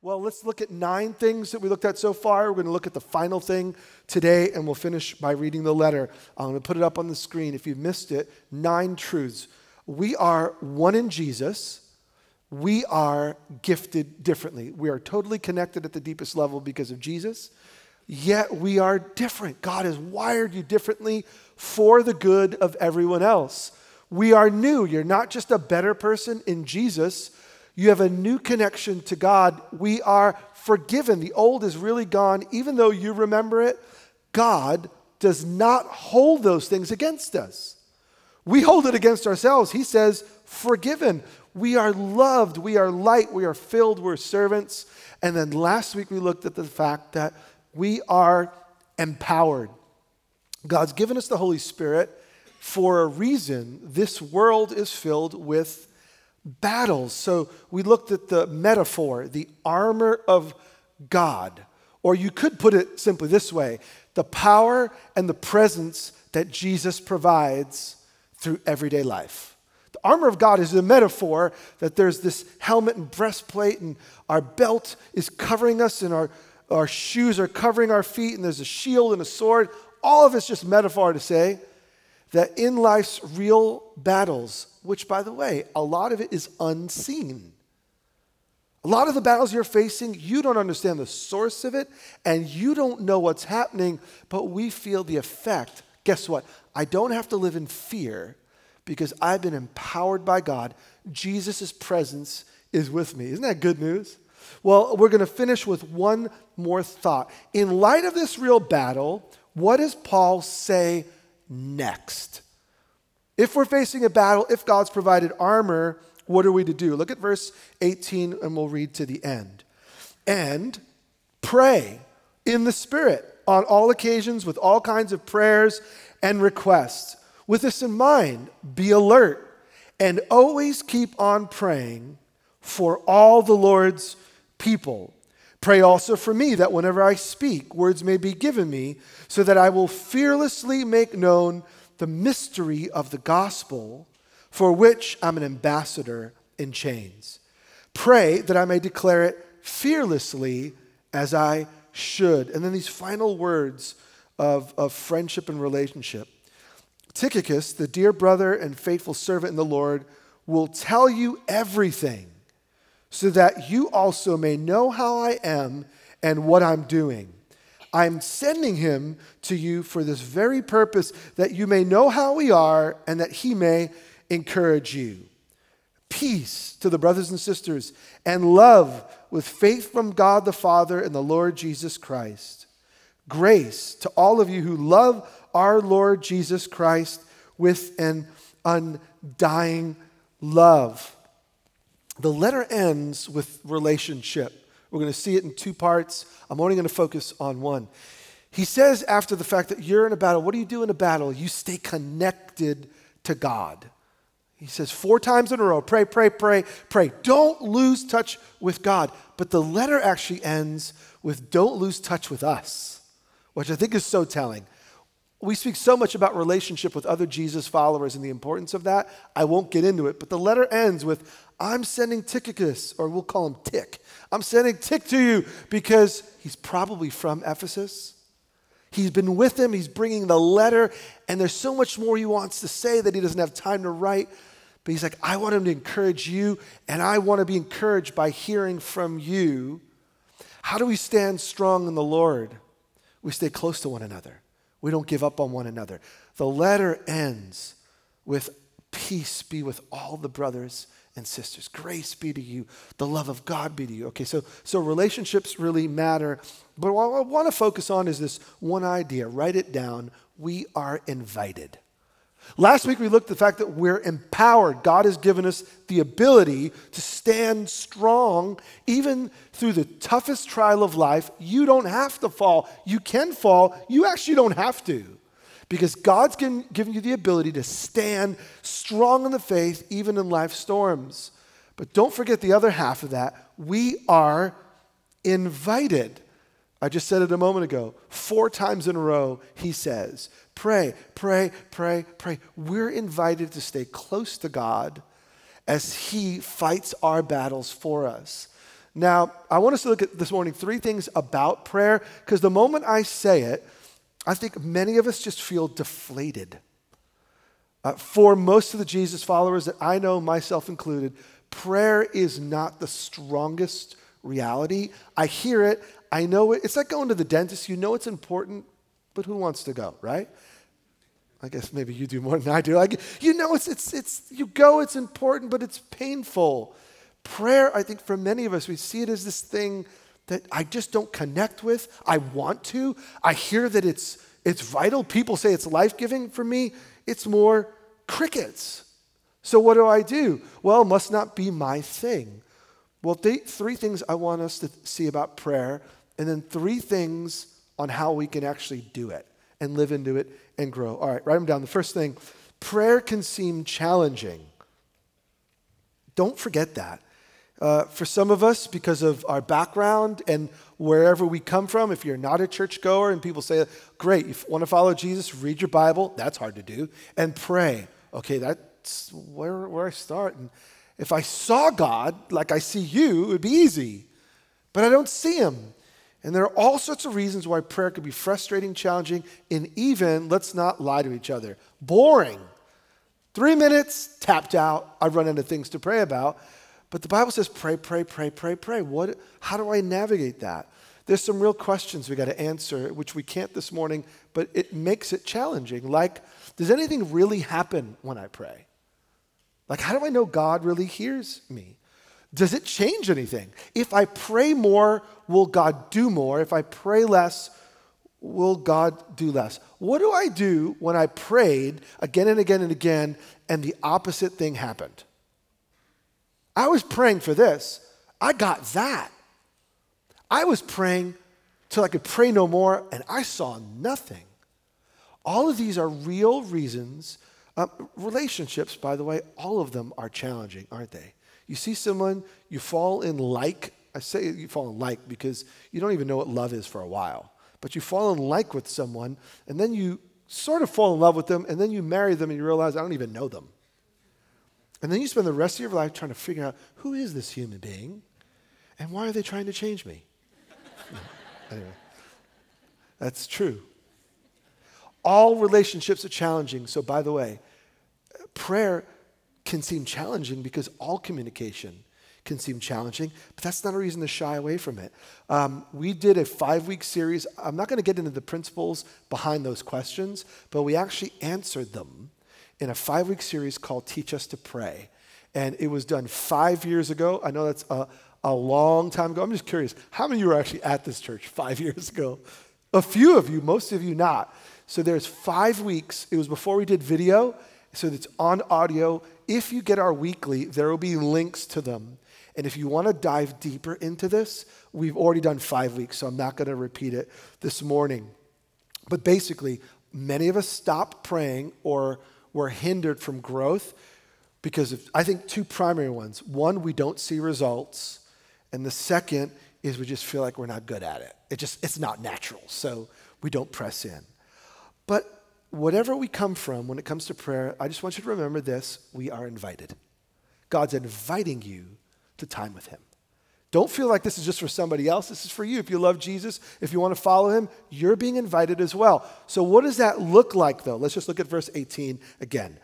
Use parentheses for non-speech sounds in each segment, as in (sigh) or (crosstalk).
Well, let's look at nine things that we looked at so far. We're going to look at the final thing today, and we'll finish by reading the letter. Uh, I'm going to put it up on the screen if you've missed it. Nine truths. We are one in Jesus. We are gifted differently. We are totally connected at the deepest level because of Jesus, yet we are different. God has wired you differently for the good of everyone else. We are new. You're not just a better person in Jesus you have a new connection to God. We are forgiven. The old is really gone. Even though you remember it, God does not hold those things against us. We hold it against ourselves. He says, forgiven. We are loved. We are light. We are filled. We're servants. And then last week we looked at the fact that we are empowered. God's given us the Holy Spirit for a reason. This world is filled with battles. So we looked at the metaphor, the armor of God. Or you could put it simply this way the power and the presence that Jesus provides through everyday life. The armor of God is a metaphor that there's this helmet and breastplate, and our belt is covering us, and our, our shoes are covering our feet, and there's a shield and a sword. All of it's just metaphor to say that in life's real battles, which, by the way, a lot of it is unseen. A lot of the battles you're facing, you don't understand the source of it, and you don't know what's happening, but we feel the effect. Guess what? I don't have to live in fear because I've been empowered by God. Jesus' presence is with me. Isn't that good news? Well, we're going to finish with one more thought. In light of this real battle, what does Paul say next? If we're facing a battle, if God's provided armor, what are we to do? Look at verse 18 and we'll read to the end. And pray in the Spirit on all occasions with all kinds of prayers and requests. With this in mind, be alert and always keep on praying for all the Lord's people. Pray also for me that whenever I speak, words may be given me, so that I will fearlessly make known the mystery of the gospel, for which I'm an ambassador in chains. Pray that I may declare it fearlessly as I should. And then these final words of, of friendship and relationship. Tychicus, the dear brother and faithful servant in the Lord, will tell you everything so that you also may know how I am and what I'm doing. I'm sending him to you for this very purpose, that you may know how we are and that he may encourage you. Peace to the brothers and sisters, and love with faith from God the Father and the Lord Jesus Christ. Grace to all of you who love our Lord Jesus Christ with an undying love. The letter ends with relationship. We're going to see it in two parts. I'm only going to focus on one. He says, after the fact that you're in a battle, what do you do in a battle? You stay connected to God. He says four times in a row pray, pray, pray, pray. Don't lose touch with God. But the letter actually ends with don't lose touch with us, which I think is so telling. We speak so much about relationship with other Jesus followers and the importance of that. I won't get into it, but the letter ends with I'm sending Tychicus, or we'll call him Tick. I'm sending Tick to you because he's probably from Ephesus. He's been with him, he's bringing the letter, and there's so much more he wants to say that he doesn't have time to write. But he's like, I want him to encourage you, and I want to be encouraged by hearing from you. How do we stand strong in the Lord? We stay close to one another. We don't give up on one another. The letter ends with peace be with all the brothers and sisters. Grace be to you. The love of God be to you. Okay, so, so relationships really matter. But what I want to focus on is this one idea. Write it down. We are invited. Last week we looked at the fact that we're empowered. God has given us the ability to stand strong even through the toughest trial of life. You don't have to fall. You can fall. You actually don't have to because God's given, you the ability to stand strong in the faith even in life storms. But don't forget the other half of that. We are invited. I just said it a moment ago. Four times in a row, he says, Pray, pray, pray, pray. We're invited to stay close to God as he fights our battles for us. Now, I want us to look at this morning three things about prayer, because the moment I say it, I think many of us just feel deflated. Uh, for most of the Jesus followers that I know, myself included, prayer is not the strongest reality. I hear it, I know it. It's like going to the dentist. You know it's important, but who wants to go, right? I guess maybe you do more than I do. Like, you know, it's, it's, it's, you go, it's important, but it's painful. Prayer, I think for many of us, we see it as this thing that I just don't connect with. I want to. I hear that it's, it's vital. People say it's life giving. For me, it's more crickets. So what do I do? Well, must not be my thing. Well, th- three things I want us to see about prayer, and then three things on how we can actually do it and live into it and grow. All right, write them down. The first thing prayer can seem challenging. Don't forget that. Uh, for some of us, because of our background and wherever we come from, if you're not a churchgoer and people say, great, you want to follow Jesus, read your Bible, that's hard to do, and pray. Okay, that's where, where I start. And if I saw God like I see you, it would be easy. But I don't see him. And there are all sorts of reasons why prayer could be frustrating, challenging, and even, let's not lie to each other, boring. Three minutes, tapped out. I've run into things to pray about. But the Bible says pray, pray, pray, pray, pray. What, how do I navigate that? There's some real questions we got to answer, which we can't this morning, but it makes it challenging. Like, does anything really happen when I pray? Like, how do I know God really hears me? Does it change anything? If I pray more, will God do more? If I pray less, will God do less? What do I do when I prayed again and again and again and the opposite thing happened? I was praying for this, I got that. I was praying till I could pray no more, and I saw nothing. All of these are real reasons. Uh, relationships, by the way, all of them are challenging, aren't they? You see someone, you fall in like. I say you fall in like because you don't even know what love is for a while. But you fall in like with someone, and then you sort of fall in love with them, and then you marry them and you realize, I don't even know them. And then you spend the rest of your life trying to figure out who is this human being and why are they trying to change me? (laughs) anyway, that's true. All relationships are challenging. So, by the way, prayer can seem challenging because all communication can seem challenging, but that's not a reason to shy away from it. Um, we did a five week series. I'm not going to get into the principles behind those questions, but we actually answered them in a five week series called Teach Us to Pray. And it was done five years ago. I know that's a, a long time ago. I'm just curious, how many of you were actually at this church five (laughs) years ago? A few of you, most of you not. So there's five weeks. It was before we did video, so it's on audio. If you get our weekly, there will be links to them. And if you want to dive deeper into this, we've already done five weeks, so I'm not going to repeat it this morning. But basically, many of us stop praying or we're hindered from growth because of, I think, two primary ones. One, we don't see results. And the second is we just feel like we're not good at it. It just, it's not natural. So we don't press in. But whatever we come from when it comes to prayer, I just want you to remember this we are invited. God's inviting you to time with Him. Don't feel like this is just for somebody else. This is for you. If you love Jesus, if you want to follow Him, you're being invited as well. So, what does that look like, though? Let's just look at verse 18 again.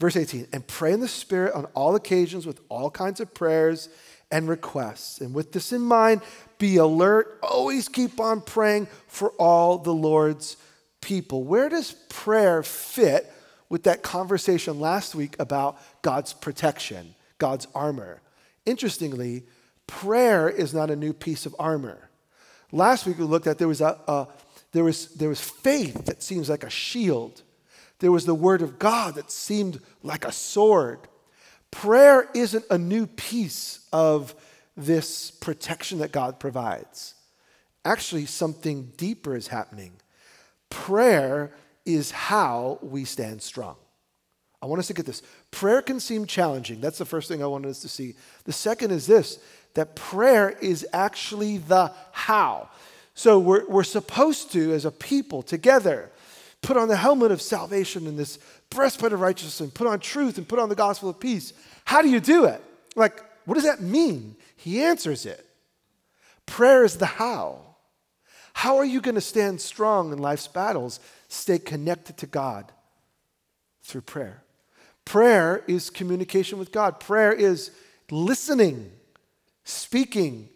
Verse 18, and pray in the Spirit on all occasions with all kinds of prayers and requests. And with this in mind, be alert, always keep on praying for all the Lord's people. Where does prayer fit with that conversation last week about God's protection, God's armor? Interestingly, prayer is not a new piece of armor. Last week we looked at there was a, a there was there was faith that seems like a shield. There was the word of God that seemed like a sword. Prayer isn't a new piece of this protection that God provides. Actually, something deeper is happening. Prayer is how we stand strong. I want us to get this. Prayer can seem challenging. That's the first thing I wanted us to see. The second is this that prayer is actually the how. So we're, we're supposed to, as a people together, put on the helmet of salvation and this breastplate of righteousness and put on truth and put on the gospel of peace. How do you do it? Like, what does that mean? He answers it. Prayer is the how. How are you going to stand strong in life's battles? Stay connected to God through prayer. Prayer is communication with God. Prayer is listening, speaking.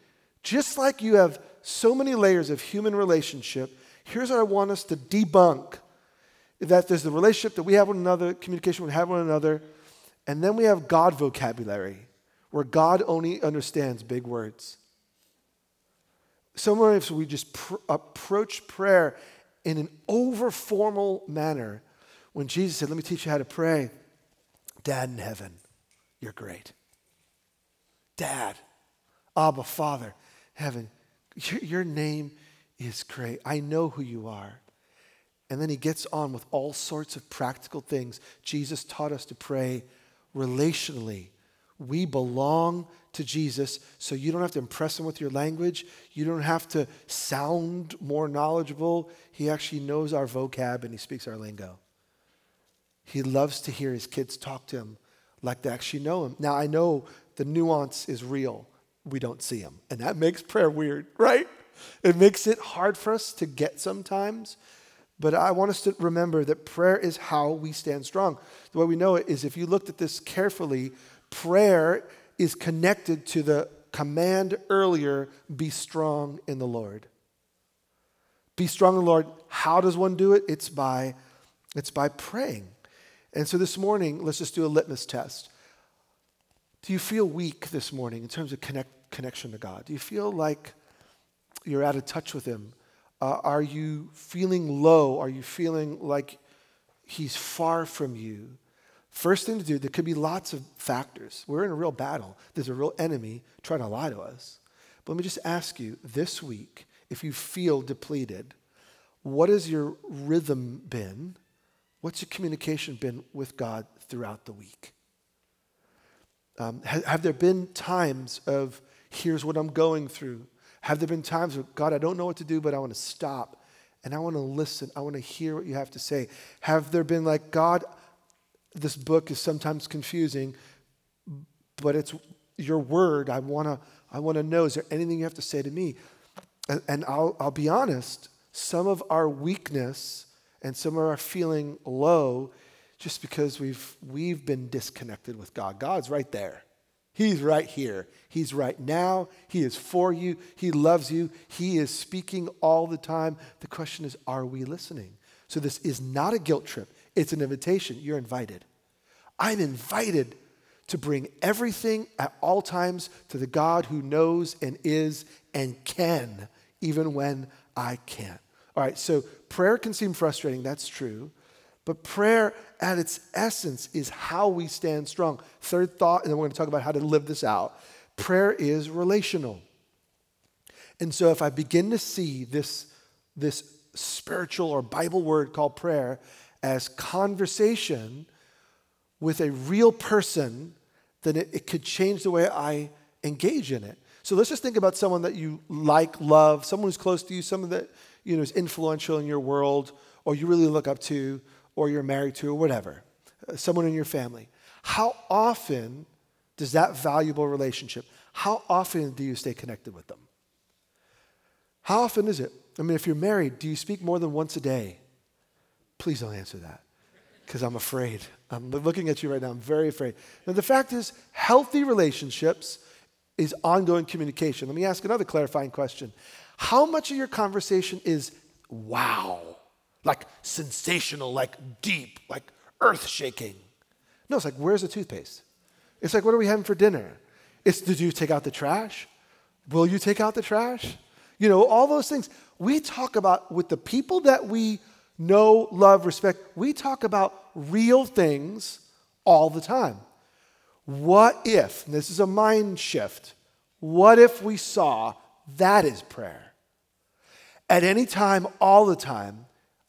Just like you have so many layers of human relationship, here's what I want us to debunk that there's the relationship that we have with another, communication we have with one another, and then we have God vocabulary, where God only understands big words. Sometimes we just pr- approach prayer in an over formal manner. When Jesus said, Let me teach you how to pray, Dad in heaven, you're great. Dad, Abba, Father, heaven, your, name is great. I know who you are. And then he gets on with all sorts of practical things. Jesus taught us to pray relationally. We belong to Jesus, so you don't have to impress him with your language. You don't have to sound more knowledgeable. He actually knows our vocab and he speaks our lingo. He loves to hear his kids talk to him like they actually know him. Now, I know the nuance is real. We don't see him. And that makes prayer weird, (laughs) right? It makes it hard for us to get sometimes. But I want us to remember that prayer is how we stand strong. The way we know it is if you looked at this carefully, prayer is connected to the command earlier be strong in the Lord. Be strong in the Lord. How does one do it? It's by, it's by praying. And so this morning, let's just do a litmus test. Do you feel weak this morning in terms of connect, connection to God? Do you feel like you're out of touch with Him? Uh, are you feeling low? Are you feeling like He's far from you? First thing to do, there could be lots of factors. We're in a real battle. There's a real enemy trying to lie to us. But let me just ask you this week if you feel depleted, what has your rhythm been? What's your communication been with God throughout the week? Um, have, have there been times of, here's what I'm going through? Have there been times where, God, I don't know what to do, but I want to stop and I want to listen. I want to hear what you have to say. Have there been like, God, this book is sometimes confusing, but it's your word. I want to I want to know is there anything you have to say to me? And, and I'll, I'll be honest, some of our weakness and some of our feeling low just because we've, we've been disconnected with God. God's right there. He's right here. He's right now. He is for you. He loves you. He is speaking all the time. The question is, are we listening? So this is not a guilt trip. It's an invitation. You're invited. I'm invited to bring everything at all times to the God who knows and is and can, even when I can't. All right, so prayer can seem frustrating, that's true. But prayer at its essence is how we stand strong. Third thought, and then we're going to talk about how to live this out. Prayer is relational. And so if I begin to see this, this spiritual or Bible word called prayer as conversation with a real person, then it, it could change the way I engage in it. So let's just think about someone that you like, love, someone who's close to you, someone that you know is influential in your world, or you really look up to, or you're married to, or whatever. Uh, someone in your family. How often does that valuable relationship? How often do you stay connected with them? How often is it? I mean, if you're married, do you speak more than once a day? Please don't answer that because I'm afraid. I'm looking at you right now. I'm very afraid. Now, the fact is, healthy relationships is ongoing communication. Let me ask another clarifying question. How much of your conversation is wow, like sensational, like deep, like earth shaking? No, it's like, where's the toothpaste? It's like, what are we having for dinner? It's, did you take out the trash? Will you take out the trash? You know, all those things. We talk about with the people that we know, love, respect. We talk about real things all the time. What if, this is a mind shift, what if we saw that is prayer? At any time, all the time,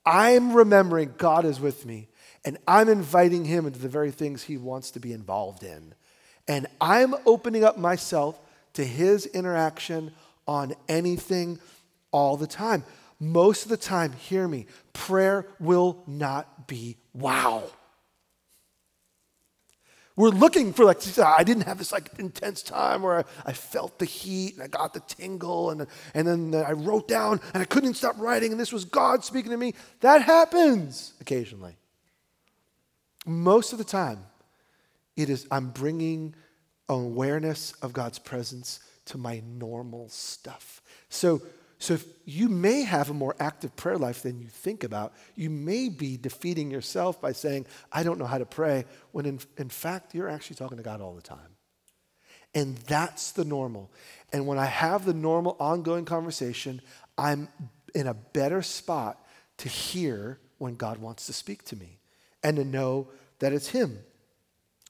I'm remembering God is with me and I'm inviting Him into the very things He wants to be involved in. And I'm opening up myself to His interaction on anything all the time. Most of the time, hear me, prayer will not be wow. We're looking for like, I didn't have this like intense time where I, I felt the heat and I got the tingle and, and then I wrote down and I couldn't stop writing and this was God speaking to me. That happens occasionally. Most of the time, it is I'm bringing awareness of God's presence to my normal stuff. So so if you may have a more active prayer life than you think about. You may be defeating yourself by saying, I don't know how to pray, when in, in fact, you're actually talking to God all the time. And that's the normal. And when I have the normal ongoing conversation, I'm in a better spot to hear when God wants to speak to me and to know that it's Him.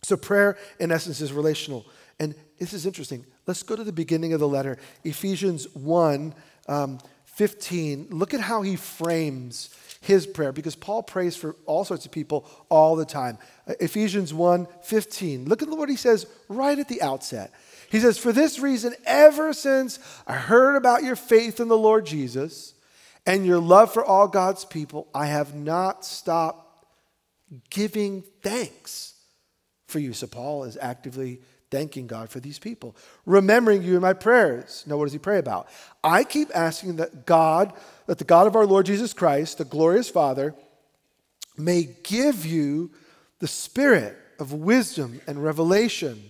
So prayer, in essence, is relational. And this is interesting. Let's go to the beginning of the letter, Ephesians 1 um, 15, look at how he frames his prayer because Paul prays for all sorts of people all the time. Uh, Ephesians 1 15, look at what he says right at the outset. He says, For this reason, ever since I heard about your faith in the Lord Jesus and your love for all God's people, I have not stopped giving thanks for you. So Paul is actively thanking God for these people, remembering you in my prayers. Now, what does he pray about? I keep asking that God, that the God of our Lord Jesus Christ, the glorious Father, may give you the spirit of wisdom and revelation.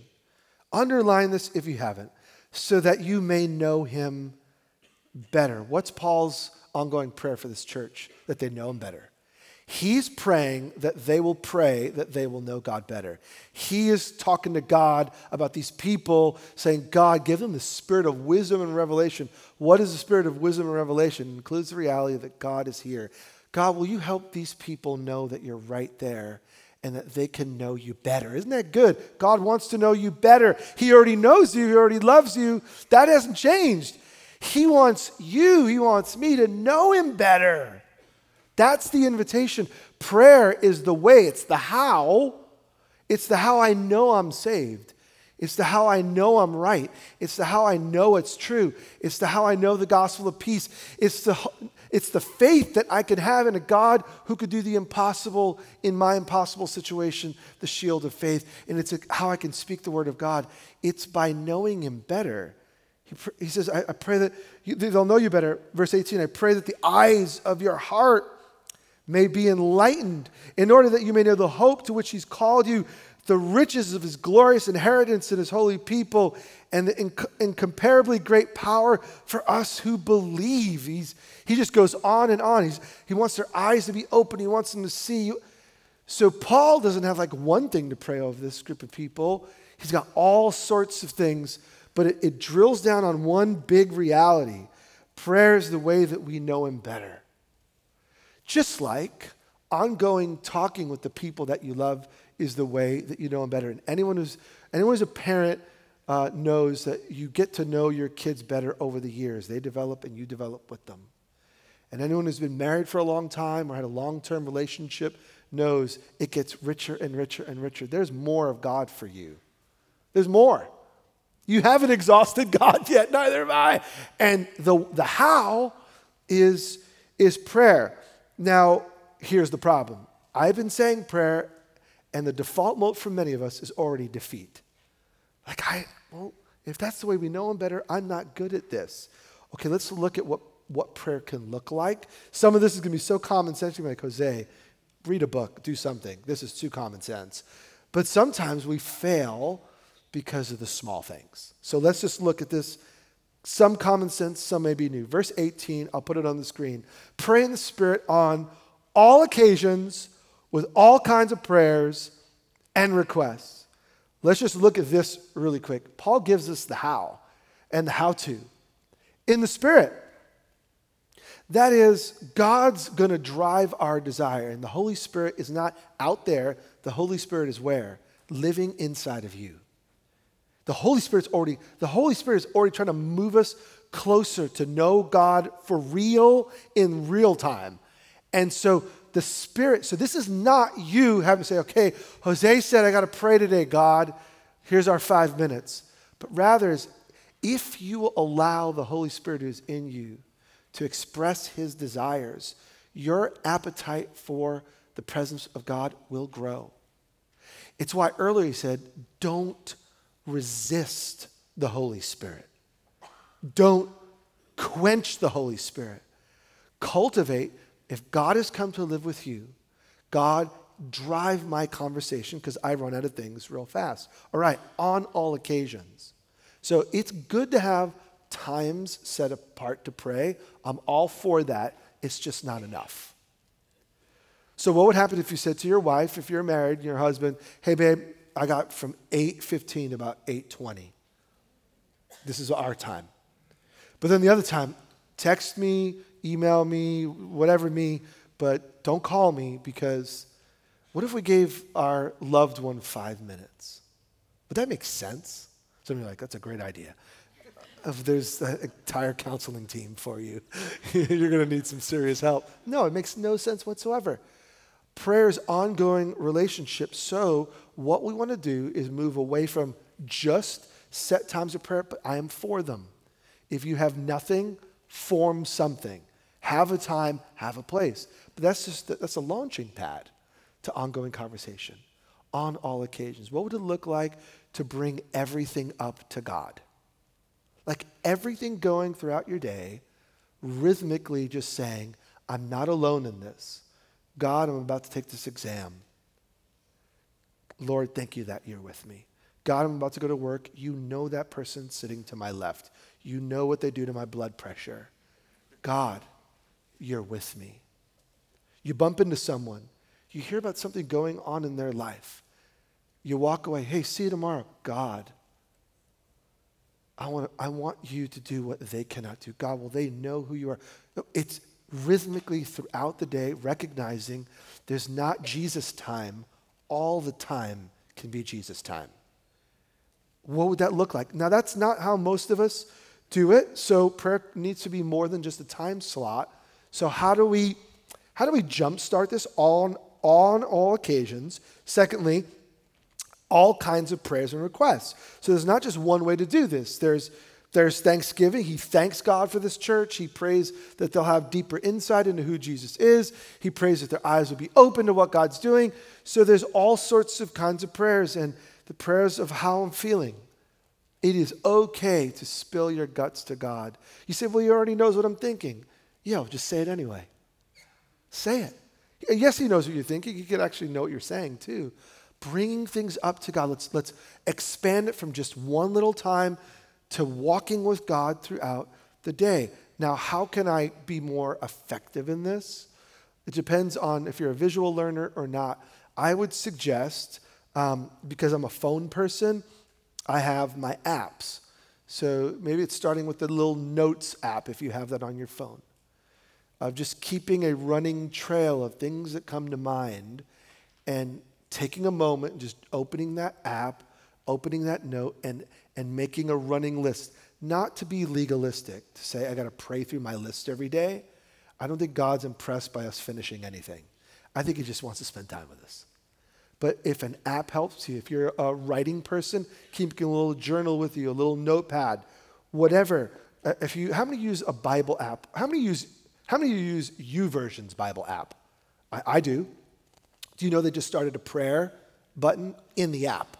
Underline this if you haven't, so that you may know him better. What's Paul's ongoing prayer for this church? That they know him better. He's praying that they will pray that they will know God better. He is talking to God about these people, saying, God, give them the spirit of wisdom and revelation. What is the spirit of wisdom and revelation? It includes the reality that God is here. God, will you help these people know that you're right there and that they can know you better? Isn't that good? God wants to know you better. He already knows you, He already loves you. That hasn't changed. He wants you, He wants me to know Him better. That's the invitation. Prayer is the way, it's the how. It's the how I know I'm saved. It's the how I know I'm right. It's the how I know it's true. It's the how I know the gospel of peace. It's the, it's the faith that I can have in a God who could do the impossible in my impossible situation, the shield of faith. And it's a, how I can speak the word of God. It's by knowing Him better. He, he says, I, I pray that you, they'll know you better. Verse 18, I pray that the eyes of your heart may be enlightened, in order that you may know the hope to which He's called you, the riches of His glorious inheritance in His holy people, and the inc- incomparably great power for us who believe. He's, he just goes on and on. He's, he wants their eyes to be open, He wants them to see. You. So, Paul doesn't have like one thing to pray over this group of people, he's got all sorts of things, but it, it drills down on one big reality. Prayer is the way that we know Him better. Just like ongoing talking with the people that you love is the way that you know them better. And anyone who's, anyone who's a parent uh, knows that you get to know your kids better over the years. They develop and you develop with them. And anyone who's been married for a long time or had a long term relationship knows it gets richer and richer and richer. There's more of God for you. There's more. You haven't (laughs) exhausted God yet, neither have I. And the, the how is, is prayer. Now, here's the problem I've been saying prayer, and the default mode for many of us is already defeat. Like, I, well, if that's the way we know Him better, I'm not good at this. Okay, let's look at what, what prayer can look like. Some of this is going to be so common sense. You're like, Jose, read a book, do something. This is too common sense. But sometimes we fail because of the small things. So let's just look at this some common sense, some may be new. Verse 18, I'll put it on the screen. Pray in the Spirit on all occasions with all kinds of prayers and requests. Let's just look at this really quick. Paul gives us the how and the how to in the Spirit. That is, God's going to drive our desire, and the Holy Spirit is not out there. The Holy Spirit is where? Living inside of you. The Holy Spirit's already, the Holy Spirit is already trying to move us closer to know God for real in real time. And so the Spirit, so this is not you having to say, okay, Jose said I got to pray today, God. Here's our five minutes. But rather is if you allow the Holy Spirit who is in you to express his desires, your appetite for the presence of God will grow. It's why earlier he said, don't resist the Holy Spirit. Don't quench the Holy Spirit. Cultivate, if God has come to live with you, God, drive my conversation because I run out of things real fast. All right, on all occasions. So it's good to have times set apart to pray. I'm all for that. It's just not enough. So what would happen if you said to your wife, if you're married, your husband, "Hey babe, I got from 8:15 to about 8:20. This is our time." But then the other time, text me, email me, whatever me, but don't call me because what if we gave our loved one 5 minutes? Would that make sense? Some like, that's a great idea if there's an entire counseling team for you, (laughs) you're going to need some serious help. No, it makes no sense whatsoever. Prayer is ongoing relationship. So what we want to do is move away from just set times of prayer, but I am for them. If you have nothing, form something. Have a time, have a place. But that's just that's a launching pad to ongoing conversation on all occasions. What would it look like to bring everything up to God? Like everything going throughout your day, rhythmically just saying, I'm not alone in this. God, I'm about to take this exam. Lord, thank you that you're with me. God, I'm about to go to work. You know that person sitting to my left. You know what they do to my blood pressure. God, you're with me. You bump into someone. You hear about something going on in their life. You walk away. Hey, see you tomorrow. God, I want, I want you to do what they cannot do. God, will they know who you are? It's rhythmically throughout the day, recognizing there's not Jesus time. All the time can be Jesus time. What would that look like? Now, that's not how most of us do it. So prayer needs to be more than just a time slot. So how do we how do we jumpstart this on on all occasions? Secondly, all kinds of prayers and requests. So there's not just one way to do this. There's there's thanksgiving. He thanks God for this church. He prays that they'll have deeper insight into who Jesus is. He prays that their eyes will be open to what God's doing. So there's all sorts of kinds of prayers and the prayers of how I'm feeling. It is okay to spill your guts to God. You say, well, he already knows what I'm thinking. Yeah, just say it anyway. Say it. Yes, he knows what you're thinking. He could actually know what you're saying too bringing things up to God. Let's, let's expand it from just one little time to walking with God throughout the day. Now, how can I be more effective in this? It depends on if you're a visual learner or not. I would suggest, um, because I'm a phone person, I have my apps. So maybe it's starting with the little notes app if you have that on your phone, of just keeping a running trail of things that come to mind and taking a moment and just opening that app, opening that note, and, and making a running list. Not to be legalistic, to say, I got to pray through my list every day. I don't think God's impressed by us finishing anything. I think He just wants to spend time with us. But if an app helps you, if you're a writing person, keeping a little journal with you, a little notepad, whatever. Uh, if you, how many use a Bible app? How many use, how many use YouVersion's Bible app? I, I do. Do you know they just started a prayer button in the app?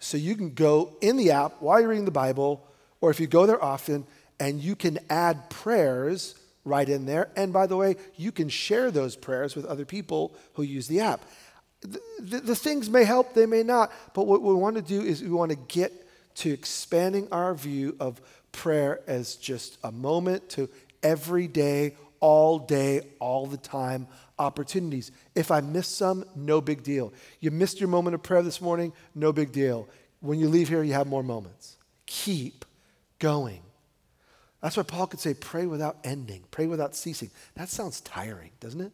So you can go in the app while you're reading the Bible, or if you go there often, and you can add prayers right in there. And by the way, you can share those prayers with other people who use the app. The, the, the things may help, they may not, but what we want to do is we want to get to expanding our view of prayer as just a moment to every day, all day, all the time opportunities. If I miss some, no big deal. You missed your moment of prayer this morning, no big deal. When you leave here, you have more moments. Keep going. That's why Paul could say, pray without ending, pray without ceasing. That sounds tiring, doesn't it?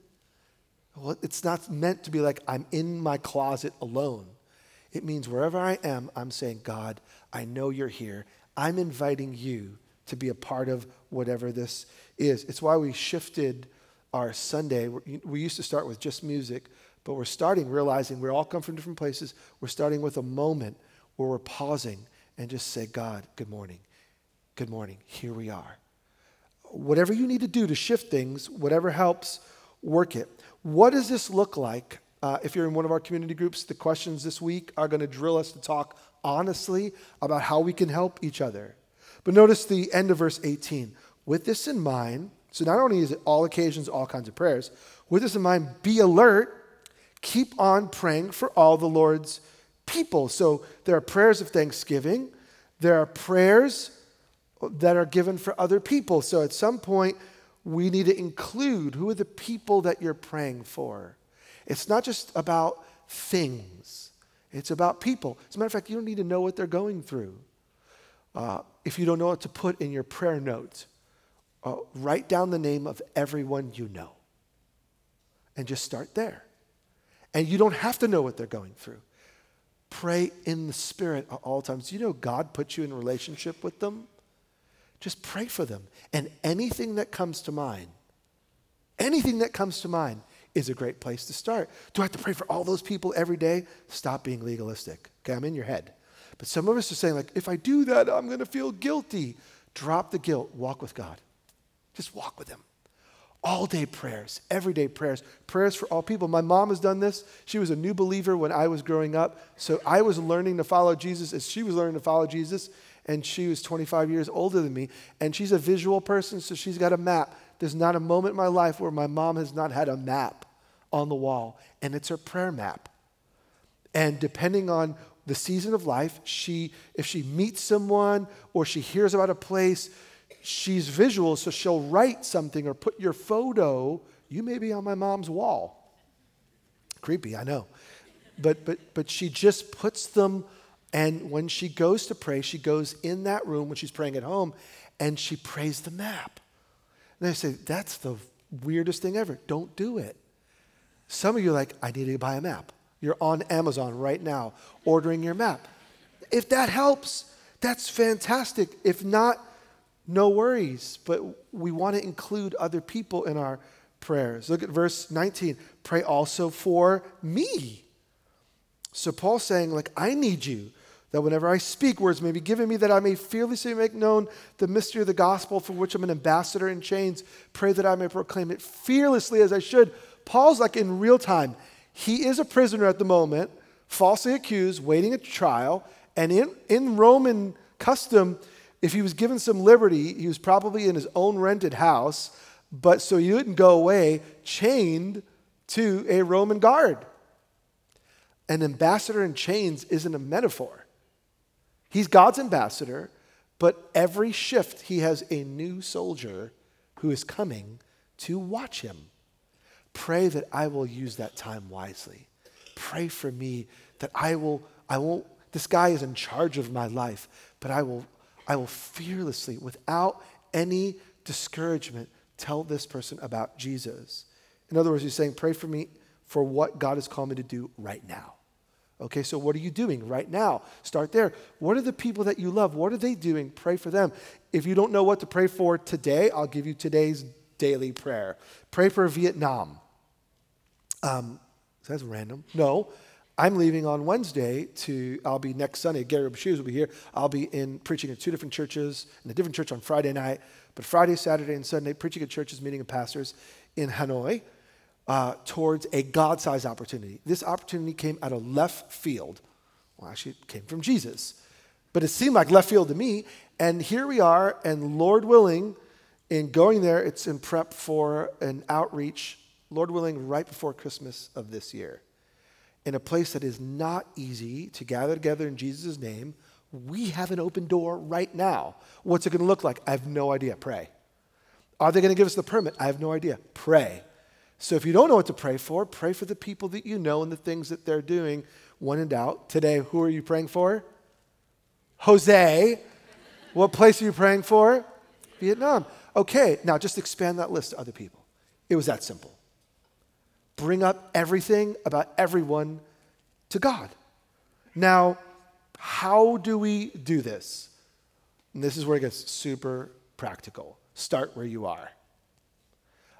Well, it's not meant to be like I'm in my closet alone. It means wherever I am, I'm saying, God, I know you're here. I'm inviting you to be a part of whatever this is. It's why we shifted our Sunday. We used to start with just music, but we're starting realizing we all come from different places. We're starting with a moment where we're pausing and just say, God, good morning. Good morning. Here we are. Whatever you need to do to shift things, whatever helps, work it. What does this look like? Uh, if you're in one of our community groups, the questions this week are going to drill us to talk honestly about how we can help each other. But notice the end of verse 18. With this in mind, so not only is it all occasions, all kinds of prayers, with this in mind, be alert, keep on praying for all the Lord's people. So there are prayers of thanksgiving, there are prayers that are given for other people. So at some point, we need to include who are the people that you're praying for. It's not just about things, it's about people. As a matter of fact, you don't need to know what they're going through. Uh, if you don't know what to put in your prayer note, uh, write down the name of everyone you know and just start there. And you don't have to know what they're going through. Pray in the Spirit at all times. You know God put you in relationship with them? Just pray for them. And anything that comes to mind, anything that comes to mind is a great place to start. Do I have to pray for all those people every day? Stop being legalistic. Okay, I'm in your head. But some of us are saying, like, if I do that, I'm going to feel guilty. Drop the guilt, walk with God. Just walk with Him. All day prayers, everyday prayers, prayers for all people. My mom has done this. She was a new believer when I was growing up. So I was learning to follow Jesus as she was learning to follow Jesus and she was 25 years older than me. And she's a visual person, so she's got a map. There's not a moment in my life where my mom has not had a map on the wall, and it's her prayer map. And depending on the season of life, she, if she meets someone or she hears about a place, she's visual, so she'll write something or put your photo. You may be on my mom's wall. Creepy, I know. But, but, but she just puts them and when she goes to pray, she goes in that room when she's praying at home and she prays the map. And I say, that's the weirdest thing ever. Don't do it. Some of you are like, I need to buy a map. You're on Amazon right now ordering your map. If that helps, that's fantastic. If not, no worries. But we want to include other people in our prayers. Look at verse 19. Pray also for me. So Paul's saying, like, I need you that whenever I speak, words may be given me that I may fearlessly make known the mystery of the gospel for which I'm an ambassador in chains. Pray that I may proclaim it fearlessly as I should. Paul's like in real time. He is a prisoner at the moment, falsely accused, waiting a trial. And in, in Roman custom, if he was given some liberty, he was probably in his own rented house, but so he wouldn't go away, chained to a Roman guard. An ambassador in chains isn't a metaphor. He's God's ambassador, but every shift he has a new soldier who is coming to watch him. Pray that I will use that time wisely. Pray for me that I will, I won't, this guy is in charge of my life, but I will, I will fearlessly, without any discouragement, tell this person about Jesus. In other words, he's saying, pray for me for what God has called me to do right now. Okay, so what are you doing right now? Start there. What are the people that you love? What are they doing? Pray for them. If you don't know what to pray for today, I'll give you today's daily prayer. Pray for Vietnam. Um, that's random. No, I'm leaving on Wednesday to, I'll be next Sunday. Gary Shoes will be here. I'll be in preaching at two different churches, in a different church on Friday night, but Friday, Saturday, and Sunday, preaching at churches, meeting with pastors in Hanoi uh, towards a God sized opportunity. This opportunity came out of left field. Well, actually, it came from Jesus. But it seemed like left field to me. And here we are, and Lord willing, in going there, it's in prep for an outreach, Lord willing, right before Christmas of this year. In a place that is not easy to gather together in Jesus' name, we have an open door right now. What's it going to look like? I have no idea. Pray. Are they going to give us the permit? I have no idea. Pray. So if you don't know what to pray for, pray for the people that you know and the things that they're doing. When in doubt, today, who are you praying for? Jose. What place are you praying for? Vietnam. Okay, now just expand that list to other people. It was that simple. Bring up everything about everyone to God. Now, how do we do this? And this is where it gets super practical. Start where you are.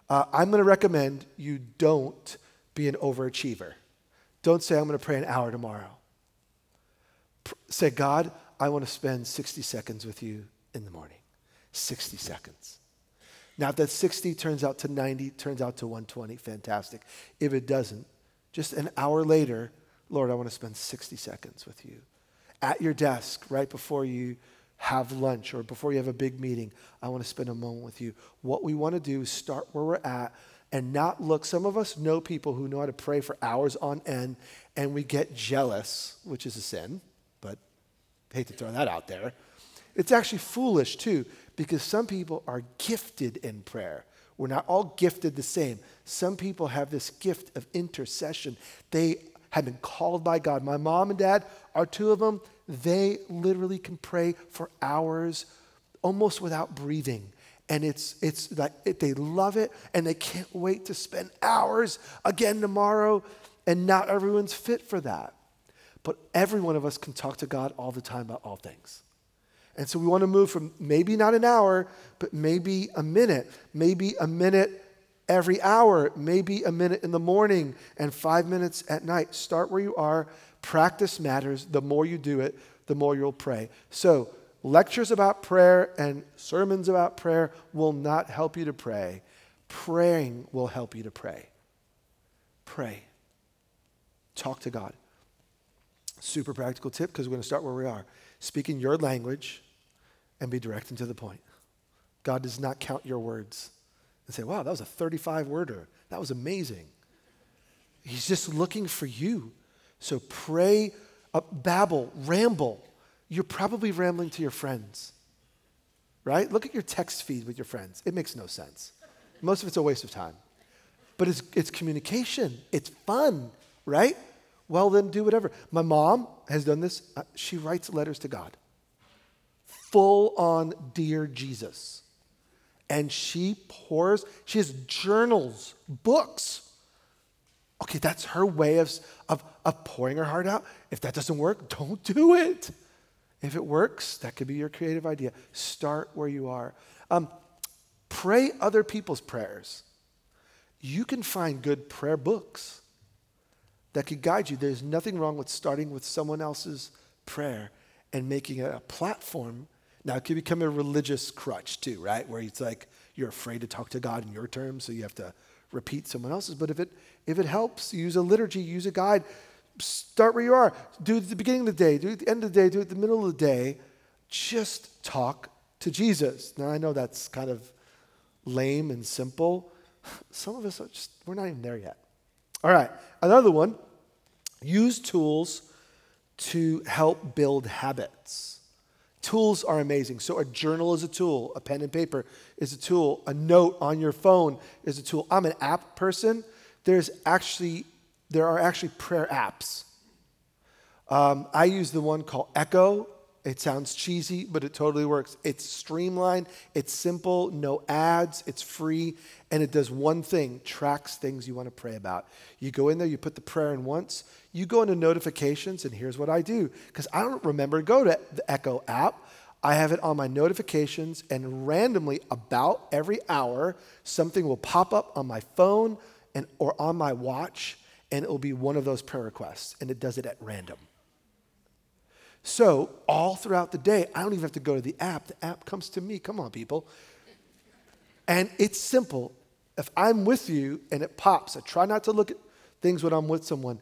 Uh, I'm going to recommend you don't be an overachiever. Don't say, I'm going to pray an hour tomorrow. P- say, God, I want to spend 60 seconds with you in the morning. 60 seconds. Now, if that 60 turns out to 90, turns out to 120, fantastic. If it doesn't, Just an hour later, Lord, I want to spend 60 seconds with you. At your desk, right before you have lunch or before you have a big meeting, I want to spend a moment with you. What we want to do is start where we're at and not look. Some of us know people who know how to pray for hours on end, and we get jealous, which is a sin, but I hate to throw that out there. It's actually foolish too, because some people are gifted in prayer. We're not all gifted the same. Some people have this gift of intercession. They have been called by God. My mom and dad are two of them. They literally can pray for hours almost without breathing. And it's, it's like it, they love it and they can't wait to spend hours again tomorrow. And not everyone's fit for that. But every one of us can talk to God all the time about all things. And so we want to move from maybe not an hour, but maybe a minute, maybe a minute every hour, maybe a minute in the morning and five minutes at night. Start where you are. Practice matters. The more you do it, the more you'll pray. So, lectures about prayer and sermons about prayer will not help you to pray. Praying will help you to pray. Pray. Talk to God. Super practical tip because we're going to start where we are. Speak in your language and be direct and to the point. God does not count your words and say, wow, that was a 35 worder. That was amazing. He's just looking for you. So pray, uh, babble, ramble. You're probably rambling to your friends, right? Look at your text feed with your friends. It makes no sense. Most of it's a waste of time. But it's, it's communication, it's fun, right? Well, then do whatever. My mom has done this. Uh, she writes letters to God full on Dear Jesus. And she pours, she has journals, books. Okay, that's her way of, of, of pouring her heart out. If that doesn't work, (laughs) don't do it. If it works, that could be your creative idea. Start where you are. Um, pray other people's prayers. You can find good prayer books that could guide you. There's nothing wrong with starting with someone else's prayer and making it a platform now, it can become a religious crutch too, right? Where it's like you're afraid to talk to God in your terms, so you have to repeat someone else's. But if it, if it helps, use a liturgy, use a guide. Start where you are. Do it at the beginning of the day, do it at the end of the day, do it at the middle of the day. Just talk to Jesus. Now, I know that's kind of lame and simple. (laughs) Some of us are just, we're not even there yet. All right, another one use tools to help build habits. Tools are amazing. So, a journal is a tool, a pen and paper is a tool, a note on your phone is a tool. I'm an app person. There's actually, there are actually prayer apps. Um, I use the one called Echo. It sounds cheesy, but it totally works. It's streamlined, it's simple, no ads, it's free, and it does one thing tracks things you want to pray about. You go in there, you put the prayer in once, you go into notifications, and here's what I do because I don't remember to go to the Echo app. I have it on my notifications, and randomly, about every hour, something will pop up on my phone and, or on my watch, and it will be one of those prayer requests, and it does it at random. So, all throughout the day, I don't even have to go to the app. The app comes to me. Come on, people. And it's simple. If I'm with you and it pops, I try not to look at things when I'm with someone.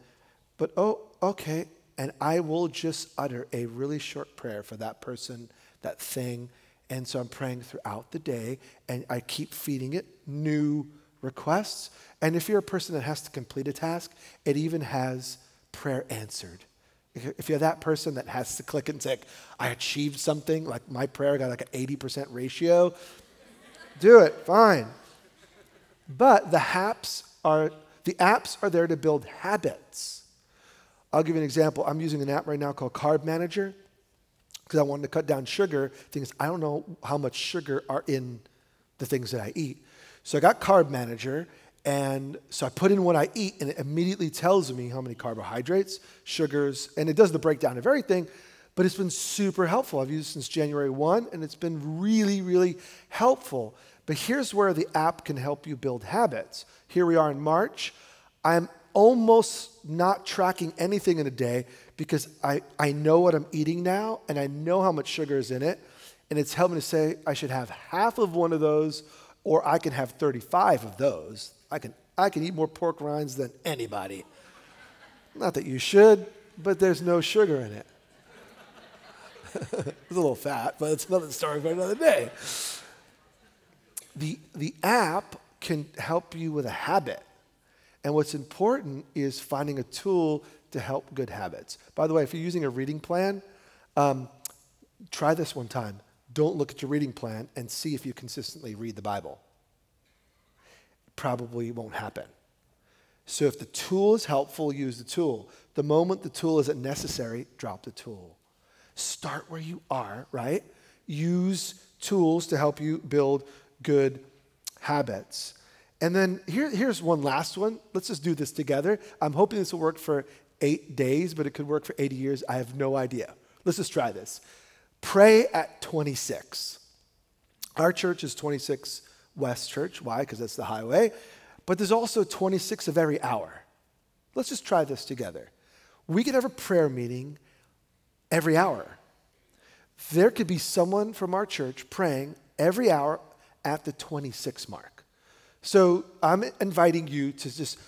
But oh, okay. And I will just utter a really short prayer for that person, that thing. And so I'm praying throughout the day and I keep feeding it new requests. And if you're a person that has to complete a task, it even has prayer answered. If you're that person that has to click and tick, I achieved something, like my prayer got like an 80% ratio, do it, fine. But the apps are the apps are there to build habits. I'll give you an example. I'm using an app right now called Carb Manager because I wanted to cut down sugar. Things I don't know how much sugar are in the things that I eat. So I got Carb Manager, and so I put in what I eat, and it immediately tells me how many carbohydrates, sugars, and it does the breakdown of everything. But it's been super helpful. I've used it since January 1, and it's been really, really helpful. But here's where the app can help you build habits. Here we are in March. I'm almost not tracking anything in a day because I, I know what I'm eating now and I know how much sugar is in it. And it's helping to say I should have half of one of those or I can have 35 of those. I can, I can eat more pork rinds than anybody. Not that you should, but there's no sugar in it. (laughs) it's a little fat, but it's another story for another day. The, the app can help you with a habit. And what's important is finding a tool to help good habits. By the way, if you're using a reading plan, um, try this one time. Don't look at your reading plan and see if you consistently read the Bible. Probably won't happen. So if the tool is helpful, use the tool. The moment the tool isn't necessary, drop the tool. Start where you are, right? Use tools to help you build good habits. And then here, here's one last one. Let's just do this together. I'm hoping this will work for eight days, but it could work for 80 years. I have no idea. Let's just try this. Pray at 26. Our church is 26 West Church. Why? Because that's the highway. But there's also 26 of every hour. Let's just try this together. We could have a prayer meeting every hour. There could be someone from our church praying every hour at the 26 mark. So I'm inviting you to just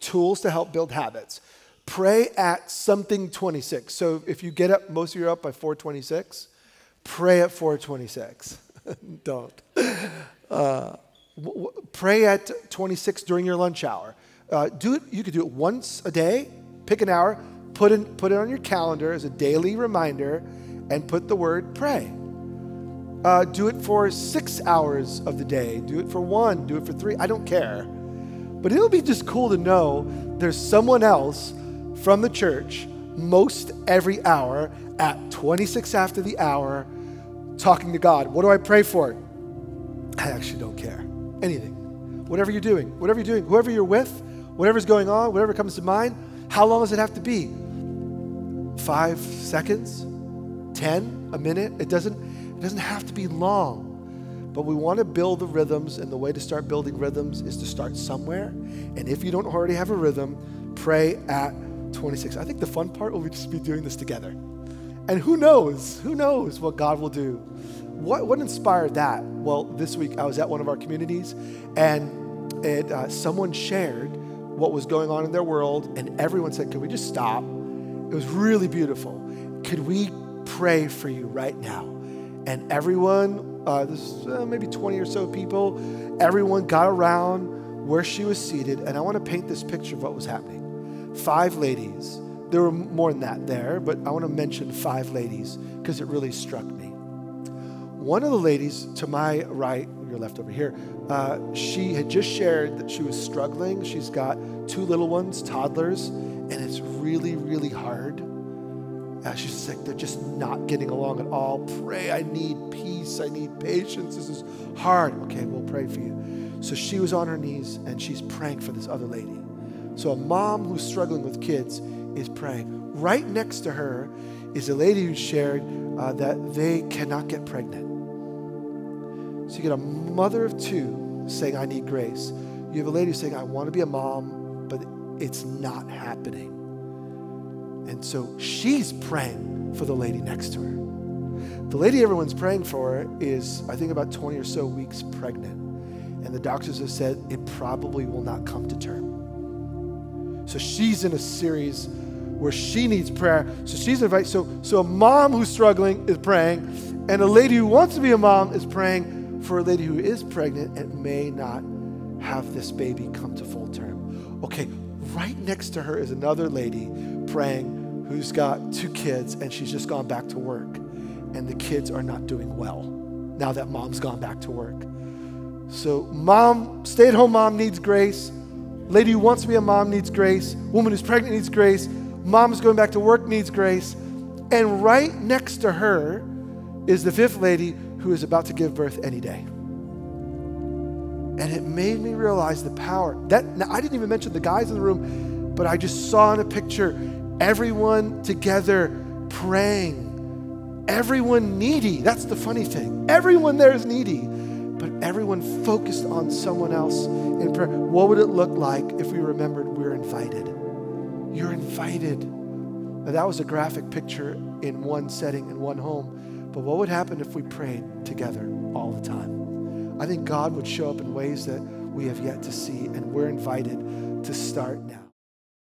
tools to help build habits. Pray at something 26. So if you get up, most of you are up by 426, pray at 426. (laughs) Don't. Uh, w- w- pray at 26 during your lunch hour. Uh, do it, you could do it once a day, pick an hour, put, in, put it on your calendar as a daily reminder, and put the word pray. Uh, do it for six hours of the day. Do it for one. Do it for three. I don't care. But it'll be just cool to know there's someone else from the church most every hour at 26 after the hour talking to God. What do I pray for? I actually don't care. Anything. Whatever you're doing, whatever you're doing, whoever you're with, whatever's going on, whatever comes to mind, how long does it have to be? Five seconds? Ten? A minute? It doesn't, it doesn't have to be long. But we want to build the rhythms, and the way to start building rhythms is to start somewhere. And if you don't already have a rhythm, pray at 26. I think the fun part will just be doing this together. And who knows? Who knows what God will do? What, what inspired that? Well, this week I was at one of our communities, and it, uh, someone shared what was going on in their world, and everyone said, Can we just stop? It was really beautiful. Could we pray for you right now? And everyone, uh, this uh, maybe 20 or so people, everyone got around where she was seated, and I want to paint this picture of what was happening. Five ladies. There were more than that there, but I want to mention five ladies because it really struck me. One of the ladies to my right, you're left over here, uh, she had just shared that she was struggling. She's got two little ones, toddlers, and it's really, really hard. Uh, she's sick, they're just not getting along at all. Pray, I need peace, I need patience. This is hard. Okay, we'll pray for you. So she was on her knees and she's praying for this other lady. So a mom who's struggling with kids is praying. Right next to her is a lady who shared uh, that they cannot get pregnant. So you get a mother of two saying, I need grace. You have a lady saying, I want to be a mom, but it's not happening. And so she's praying for the lady next to her. The lady everyone's praying for is, I think, about 20 or so weeks pregnant. And the doctors have said it probably will not come to term. So she's in a series where she needs prayer. So she's invited. So, so a mom who's struggling is praying, and a lady who wants to be a mom is praying for a lady who is pregnant and may not have this baby come to full term. Okay, right next to her is another lady praying who's got two kids and she's just gone back to work, and the kids are not doing well now that mom's gone back to work. So, mom, stay at home mom needs grace. Lady who wants to be a mom needs grace. Woman who's pregnant needs grace. Mom who's going back to work needs grace. And right next to her is the fifth lady who is about to give birth any day. And it made me realize the power. That I didn't even mention the guys in the room, but I just saw in a picture everyone together praying. Everyone needy. That's the funny thing. Everyone there is needy, but everyone focused on someone else in prayer. What would it look like if we remembered we're invited? You're invited. Now, that was a graphic picture in one setting, in one home. But what would happen if we prayed together all the time? I think God would show up in ways that we have yet to see, and we're invited to start now.